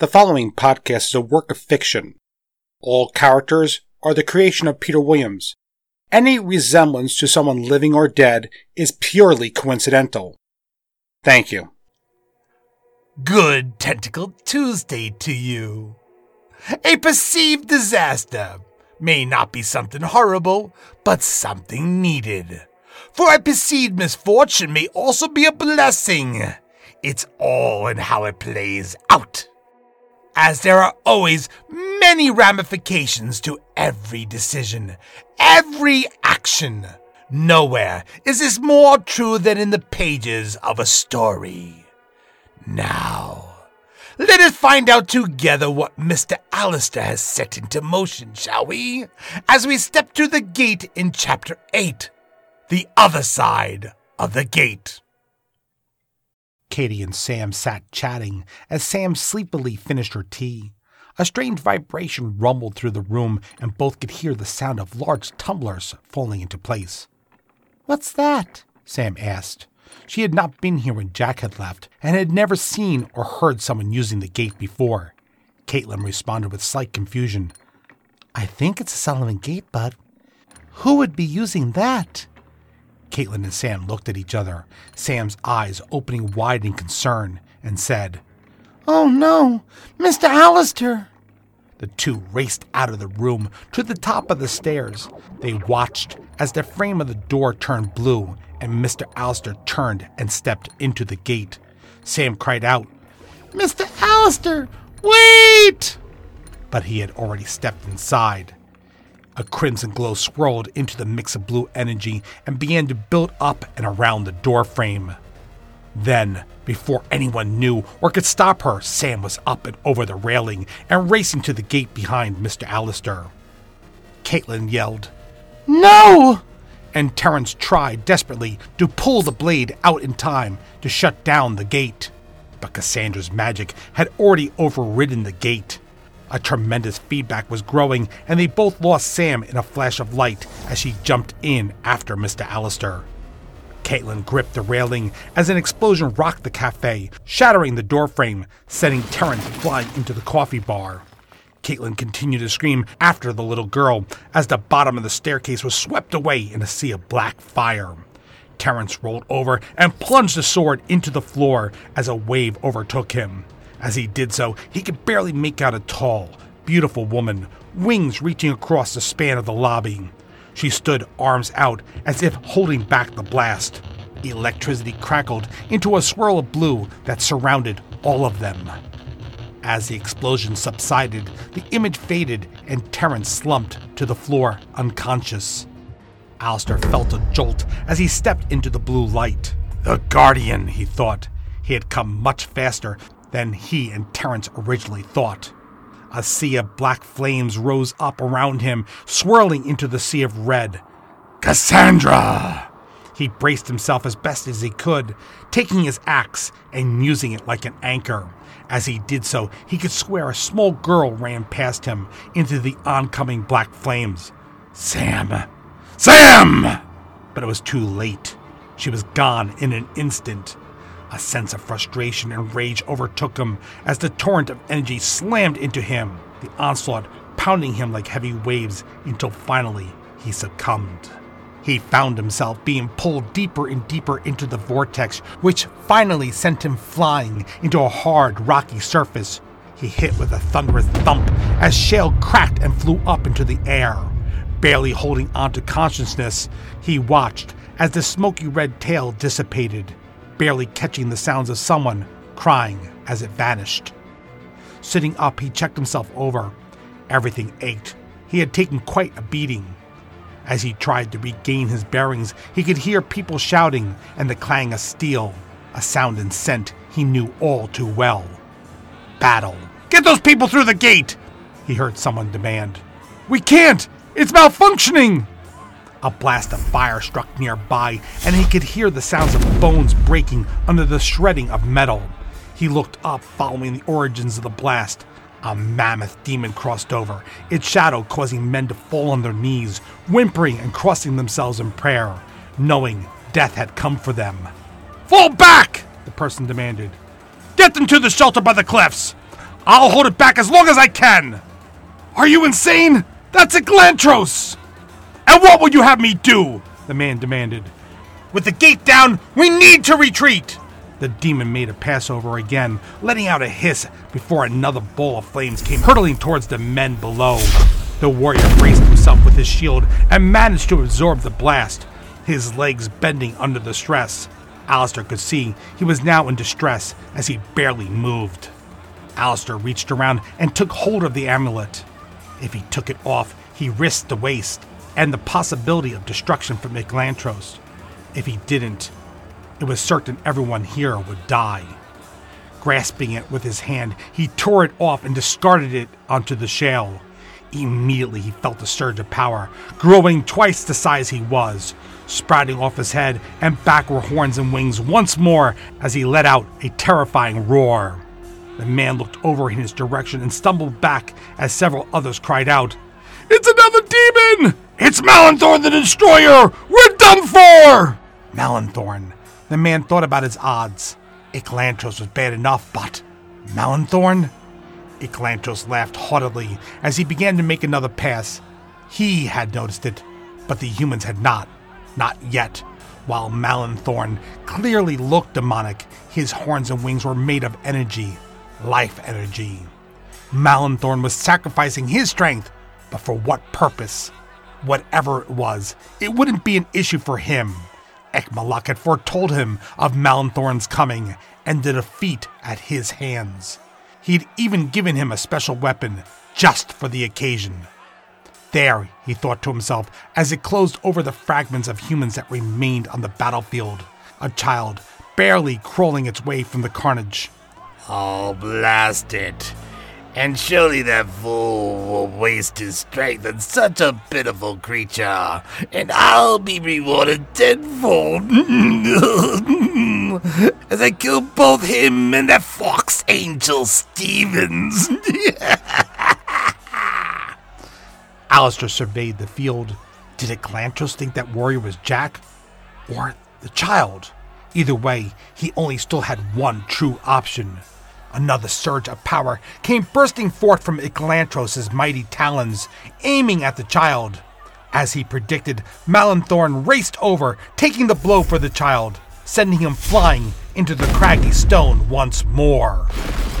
The following podcast is a work of fiction. All characters are the creation of Peter Williams. Any resemblance to someone living or dead is purely coincidental. Thank you. Good Tentacle Tuesday to you. A perceived disaster may not be something horrible, but something needed. For a perceived misfortune may also be a blessing. It's all in how it plays out. As there are always many ramifications to every decision, every action. Nowhere is this more true than in the pages of a story. Now, let us find out together what Mr. Allister has set into motion, shall we? As we step through the gate in Chapter 8 The Other Side of the Gate. Katie and Sam sat chatting as Sam sleepily finished her tea. A strange vibration rumbled through the room, and both could hear the sound of large tumblers falling into place. What's that? Sam asked. She had not been here when Jack had left, and had never seen or heard someone using the gate before. Caitlin responded with slight confusion. I think it's a Solomon gate, Bud. Who would be using that? Caitlin and Sam looked at each other, Sam's eyes opening wide in concern, and said, Oh no, Mr. Allister! The two raced out of the room to the top of the stairs. They watched as the frame of the door turned blue and Mr. Allister turned and stepped into the gate. Sam cried out, Mr. Allister, wait! But he had already stepped inside. A crimson glow swirled into the mix of blue energy and began to build up and around the doorframe. Then, before anyone knew or could stop her, Sam was up and over the railing and racing to the gate behind Mr. Allister. Caitlin yelled, No! And Terence tried desperately to pull the blade out in time to shut down the gate. But Cassandra's magic had already overridden the gate. A tremendous feedback was growing, and they both lost Sam in a flash of light as she jumped in after Mr. Allister. Caitlin gripped the railing as an explosion rocked the cafe, shattering the doorframe, sending Terence flying into the coffee bar. Caitlin continued to scream after the little girl as the bottom of the staircase was swept away in a sea of black fire. Terence rolled over and plunged the sword into the floor as a wave overtook him. As he did so, he could barely make out a tall, beautiful woman, wings reaching across the span of the lobby. She stood arms out as if holding back the blast. Electricity crackled into a swirl of blue that surrounded all of them. As the explosion subsided, the image faded and Terence slumped to the floor unconscious. Allister felt a jolt as he stepped into the blue light. The Guardian, he thought. He had come much faster than he and Terence originally thought. A sea of black flames rose up around him, swirling into the sea of red. Cassandra! He braced himself as best as he could, taking his axe and using it like an anchor. As he did so, he could swear a small girl ran past him into the oncoming black flames. Sam! Sam! But it was too late. She was gone in an instant. A sense of frustration and rage overtook him as the torrent of energy slammed into him, the onslaught pounding him like heavy waves until finally he succumbed. He found himself being pulled deeper and deeper into the vortex, which finally sent him flying into a hard, rocky surface. He hit with a thunderous thump as shale cracked and flew up into the air. Barely holding on to consciousness, he watched as the smoky red tail dissipated barely catching the sounds of someone crying as it vanished. Sitting up, he checked himself over. Everything ached. He had taken quite a beating. As he tried to regain his bearings, he could hear people shouting and the clang of steel, a sound and scent he knew all too well. Battle. Get those people through the gate! He heard someone demand. We can't! It's malfunctioning! A blast of fire struck nearby, and he could hear the sounds of bones breaking under the shredding of metal. He looked up, following the origins of the blast. A mammoth demon crossed over, its shadow causing men to fall on their knees, whimpering and crossing themselves in prayer, knowing death had come for them. Fall back! The person demanded. Get them to the shelter by the cliffs! I'll hold it back as long as I can! Are you insane? That's Eglantros! And what will you have me do? The man demanded. With the gate down, we need to retreat! The demon made a pass over again, letting out a hiss before another ball of flames came hurtling towards the men below. The warrior braced himself with his shield and managed to absorb the blast, his legs bending under the stress. Allister could see he was now in distress as he barely moved. Allister reached around and took hold of the amulet. If he took it off, he risked the waste and the possibility of destruction from Eglantros. If he didn't, it was certain everyone here would die. Grasping it with his hand, he tore it off and discarded it onto the shale. Immediately, he felt a surge of power, growing twice the size he was. Sprouting off his head and back were horns and wings once more as he let out a terrifying roar. The man looked over in his direction and stumbled back as several others cried out, It's another demon! It's Malenthorn the Destroyer! We're done for! Malenthorn, the man thought about his odds. Eglantros was bad enough, but Malenthorn? Eglantros laughed haughtily as he began to make another pass. He had noticed it, but the humans had not. Not yet. While Malenthorn clearly looked demonic, his horns and wings were made of energy, life energy. Malenthorn was sacrificing his strength, but for what purpose? Whatever it was, it wouldn't be an issue for him. EkMalach had foretold him of Malenthorn's coming and the defeat at his hands. He'd even given him a special weapon just for the occasion. There, he thought to himself as it closed over the fragments of humans that remained on the battlefield. A child, barely crawling its way from the carnage. Oh, blast it. And surely that fool will waste his strength on such a pitiful creature, and I'll be rewarded tenfold as I kill both him and that fox angel Stevens. Allister surveyed the field. Did Eglantros think that warrior was Jack? Or the child? Either way, he only still had one true option. Another surge of power came bursting forth from Eglantros' mighty talons, aiming at the child. As he predicted, Malanthorn raced over, taking the blow for the child, sending him flying into the craggy stone once more.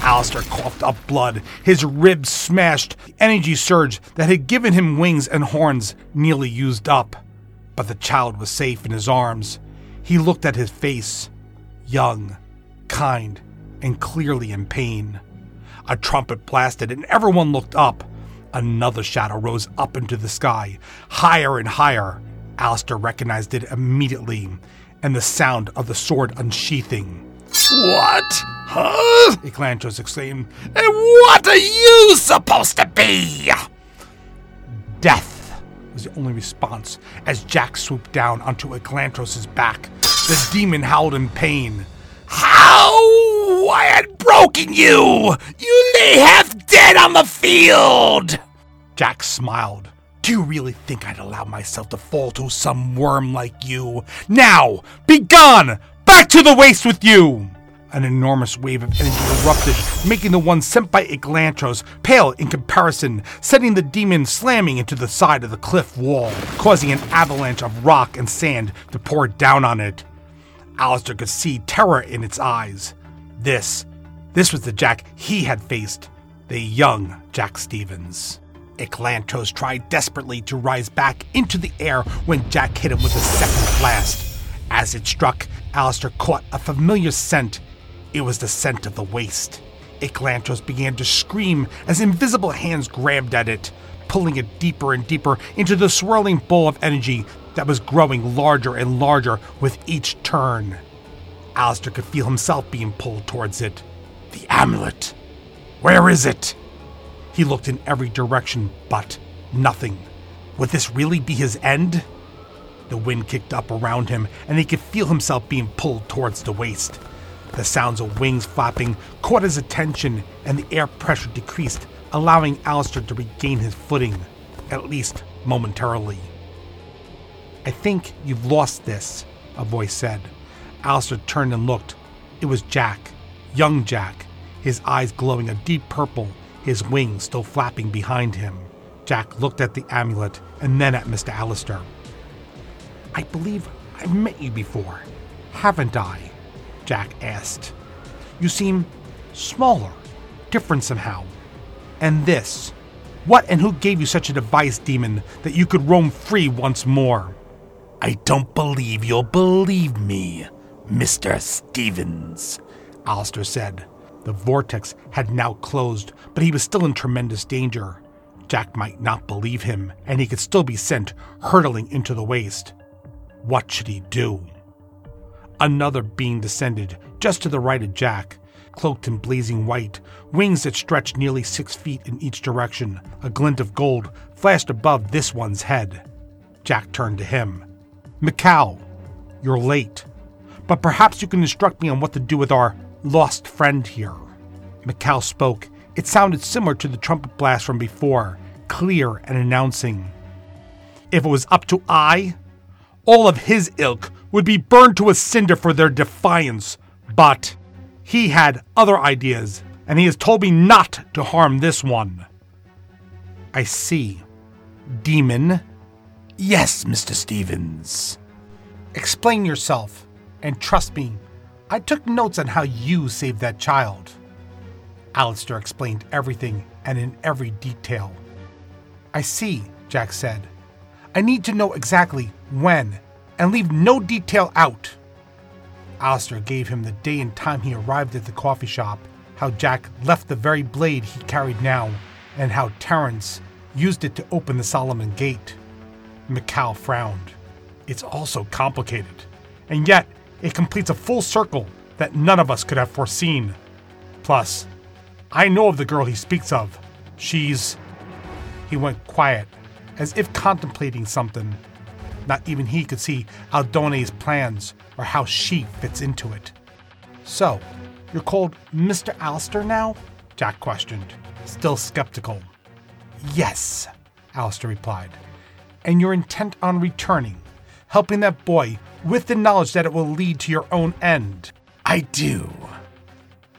Allister coughed up blood, his ribs smashed, The energy surge that had given him wings and horns nearly used up. But the child was safe in his arms. He looked at his face, young, kind, and clearly in pain. A trumpet blasted, and everyone looked up. Another shadow rose up into the sky, higher and higher. Allister recognized it immediately, and the sound of the sword unsheathing. What? Huh? Eglantros exclaimed. And what are you supposed to be? Death was the only response as Jack swooped down onto Eglantros' back. The demon howled in pain. How? I had broken you! You lay half dead on the field! Jack smiled. Do you really think I'd allow myself to fall to some worm like you? Now, be gone! Back to the waste with you! An enormous wave of energy erupted, making the one sent by Eglantros pale in comparison, sending the demon slamming into the side of the cliff wall, causing an avalanche of rock and sand to pour down on it. Allister could see terror in its eyes. This, this was the Jack he had faced, the young Jack Stevens. Eglantros tried desperately to rise back into the air when Jack hit him with a second blast. As it struck, Allister caught a familiar scent. It was the scent of the waste. Eglantros began to scream as invisible hands grabbed at it, pulling it deeper and deeper into the swirling ball of energy that was growing larger and larger with each turn. Allister could feel himself being pulled towards it. The amulet! Where is it? He looked in every direction, but nothing. Would this really be his end? The wind kicked up around him, and he could feel himself being pulled towards the waste. The sounds of wings flapping caught his attention, and the air pressure decreased, allowing Allister to regain his footing, at least momentarily. I think you've lost this, a voice said. Allister turned and looked. It was Jack, young Jack. his eyes glowing a deep purple, his wings still flapping behind him. Jack looked at the amulet and then at Mr. Allister. I believe I've met you before, haven't I? Jack asked. You seem smaller, different somehow. And this, what and who gave you such a device, demon, that you could roam free once more? I don't believe you'll believe me, Mr. Stevens, Allister said. The vortex had now closed, but he was still in tremendous danger. Jack might not believe him, and he could still be sent hurtling into the waste. What should he do? Another being descended just to the right of Jack, cloaked in blazing white, wings that stretched nearly six feet in each direction. A glint of gold flashed above this one's head. Jack turned to him. Mikal, you're late, but perhaps you can instruct me on what to do with our lost friend here. Mikal spoke. It sounded similar to the trumpet blast from before, clear and announcing. If it was up to I, all of his ilk would be burned to a cinder for their defiance. But he had other ideas, and he has told me not to harm this one. I see. Demon? Yes, Mr. Stevens. Explain yourself, and trust me, I took notes on how you saved that child. Allister explained everything and in every detail. I see, Jack said. I need to know exactly when and leave no detail out. Allister gave him the day and time he arrived at the coffee shop, how Jack left the very blade he carried now, and how Terence used it to open the Solomon Gate. Mikal frowned. It's all so complicated, and yet it completes a full circle that none of us could have foreseen. Plus, I know of the girl he speaks of. She's. He went quiet, as if contemplating something. Not even he could see Aldonai's plans or how she fits into it. So, you're called Mr. Allister now? Jack questioned, still skeptical. Yes, Allister replied. And you're intent on returning, helping that boy with the knowledge that it will lead to your own end. I do.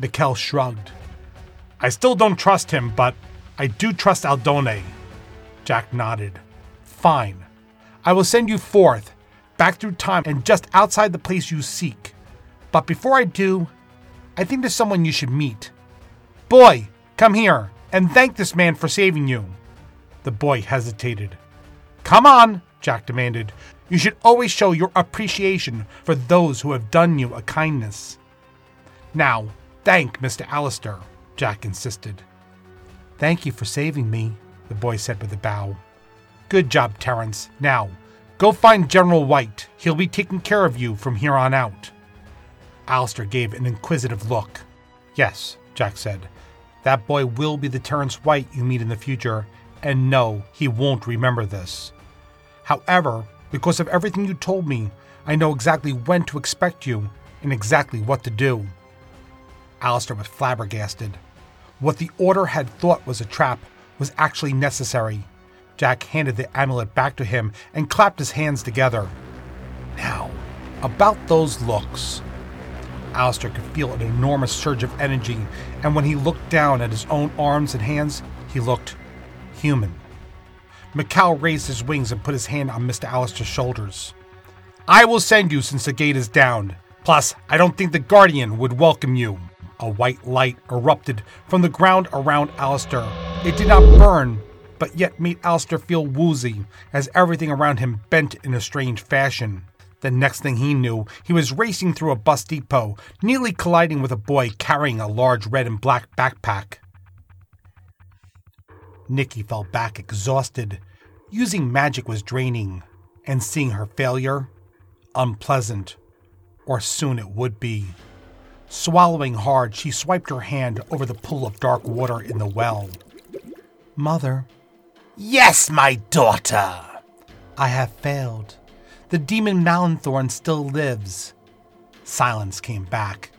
Mikal shrugged. I still don't trust him, but I do trust Aldonai. Jack nodded. Fine. I will send you forth, back through time and just outside the place you seek. But before I do, I think there's someone you should meet. Boy, come here and thank this man for saving you. The boy hesitated. Come on, Jack demanded. You should always show your appreciation for those who have done you a kindness. Now, thank Mr. Allister, Jack insisted. Thank you for saving me, the boy said with a bow. Good job, Terence. Now, go find General White. He'll be taking care of you from here on out. Allister gave an inquisitive look. Yes, Jack said. That boy will be the Terence White you meet in the future, and no, he won't remember this. However, because of everything you told me, I know exactly when to expect you and exactly what to do. Allister was flabbergasted. What the Order had thought was a trap was actually necessary. Jack handed the amulet back to him and clapped his hands together. Now, about those looks. Allister could feel an enormous surge of energy, and when he looked down at his own arms and hands, he looked human. Mikal raised his wings and put his hand on Mr. Allister's shoulders. I will send you since the gate is down. Plus, I don't think the Guardian would welcome you. A white light erupted from the ground around Allister. It did not burn, but yet made Allister feel woozy as everything around him bent in a strange fashion. The next thing he knew, he was racing through a bus depot, nearly colliding with a boy carrying a large red and black backpack. Nikki fell back exhausted. Using magic was draining, and seeing her failure, unpleasant, or soon it would be. Swallowing hard, she swiped her hand over the pool of dark water in the well. Mother, Yes, my daughter. I have failed. The demon Malanthorn still lives. Silence came back.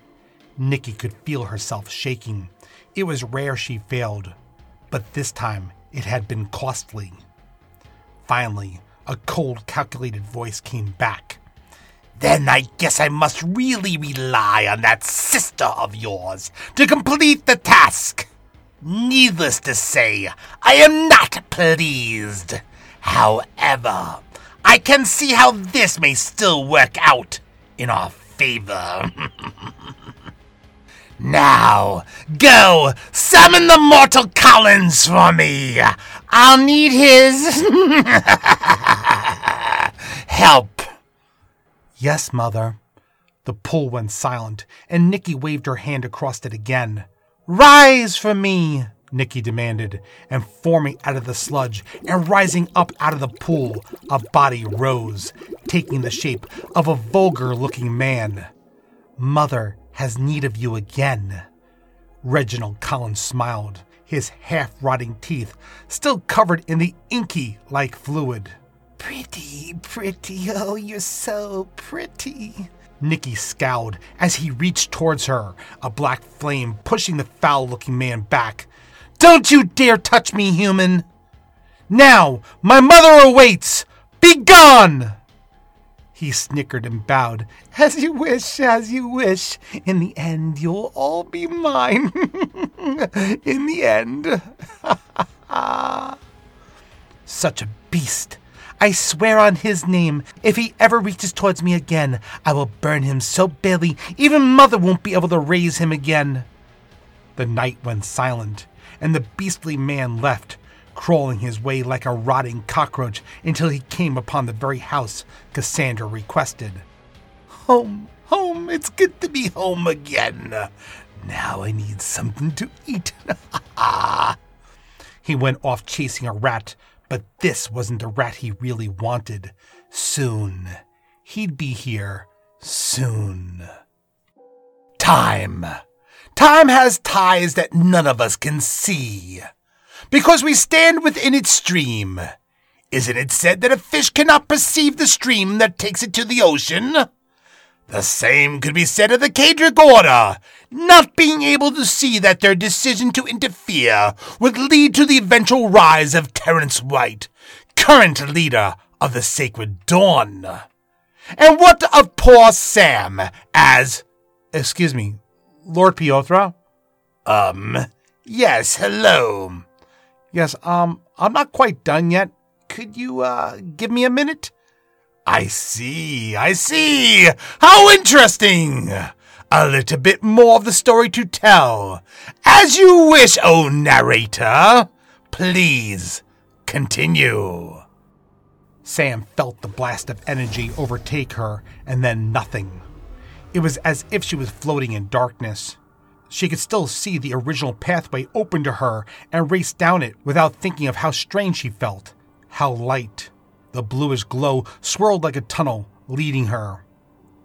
Nikki could feel herself shaking. It was rare she failed, but this time it had been costly. Finally, a cold, calculated voice came back. Then I guess I must really rely on that sister of yours to complete the task. Needless to say, I am not pleased. However, I can see how this may still work out in our favor. now, go summon the mortal Collins for me. I'll need his help. Yes, Mother. The pool went silent, and Nicky waved her hand across it again. Rise for me, Nicky demanded, and forming out of the sludge and rising up out of the pool, a body rose, taking the shape of a vulgar looking man. Mother has need of you again. Reginald Collins smiled, his half rotting teeth still covered in the inky like fluid. Pretty, pretty, oh, you're so pretty. Nicky scowled as he reached towards her, a black flame pushing the foul looking man back. Don't you dare touch me, human! Now, my mother awaits! Be gone! He snickered and bowed. As you wish, as you wish. In the end, you'll all be mine. In the end. Such a beast. I swear on his name, if he ever reaches towards me again, I will burn him so badly even mother won't be able to raise him again. The night went silent, and the beastly man left, crawling his way like a rotting cockroach until he came upon the very house Cassandra requested. Home, home, it's good to be home again. Now I need something to eat. he went off chasing a rat, but this wasn't the rat he really wanted. Soon. He'd be here. Soon. Time. Time has ties that none of us can see. Because we stand within its stream. Isn't it said that a fish cannot perceive the stream that takes it to the ocean? The same could be said of the Kadric not being able to see that their decision to interfere would lead to the eventual rise of Terence White, current leader of the Sacred Dawn. And what of poor Sam as. Excuse me, Lord Piothra? Um, yes, hello. Yes, um, I'm not quite done yet. Could you, uh, give me a minute? I see, I see. How interesting. A little bit more of the story to tell. As you wish, O narrator. Please continue. Sam felt the blast of energy overtake her, and then nothing. It was as if she was floating in darkness. She could still see the original pathway open to her and race down it without thinking of how strange she felt, how light. The bluish glow swirled like a tunnel, leading her.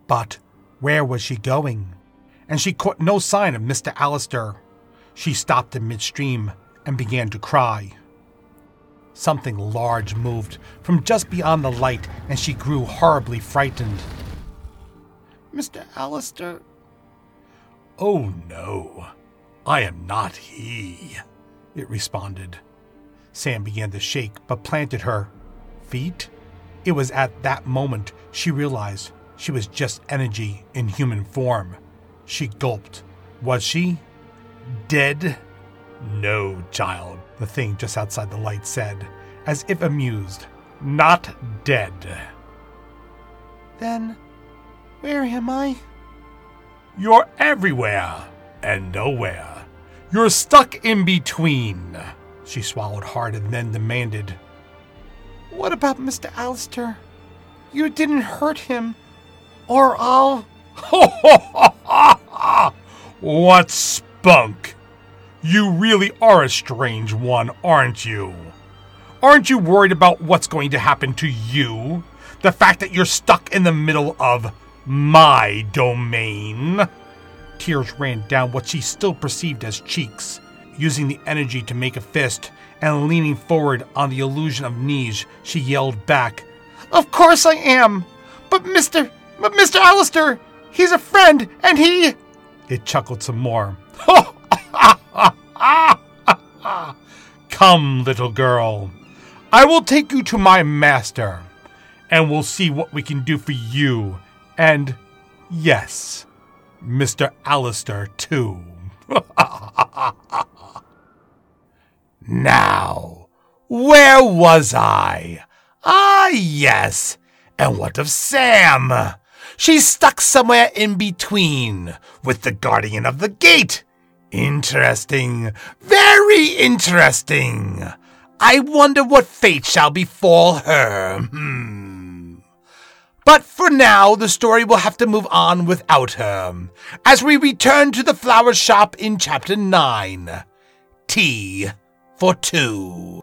But where was she going? And she caught no sign of Mr. Allister. She stopped in midstream and began to cry. Something large moved from just beyond the light, and she grew horribly frightened. Mr. Allister? Oh no, I am not he, it responded. Sam began to shake, but planted her feet? It was at that moment she realized she was just energy in human form. She gulped. Was she? Dead? No, child, the thing just outside the light said, as if amused. Not dead. Then, where am I? You're everywhere and nowhere. You're stuck in between. She swallowed hard and then demanded, what about Mr. Allister? You didn't hurt him, or I'll. what spunk! You really are a strange one, aren't you? Aren't you worried about what's going to happen to you? The fact that you're stuck in the middle of my domain? Tears ran down what she still perceived as cheeks. Using the energy to make a fist, and leaning forward on the illusion of knees, she yelled back, Of course I am! But Mr. But Mr. Allister, he's a friend, and he. It chuckled some more. Come, little girl. I will take you to my master, and we'll see what we can do for you And yes, Mr. Allister, too. now, where was I? Ah, yes. And what of Sam? She's stuck somewhere in between with the guardian of the gate. Interesting. Very interesting. I wonder what fate shall befall her. Hmm. But for now, the story will have to move on without her, as we return to the flower shop in chapter 9. Tea for two.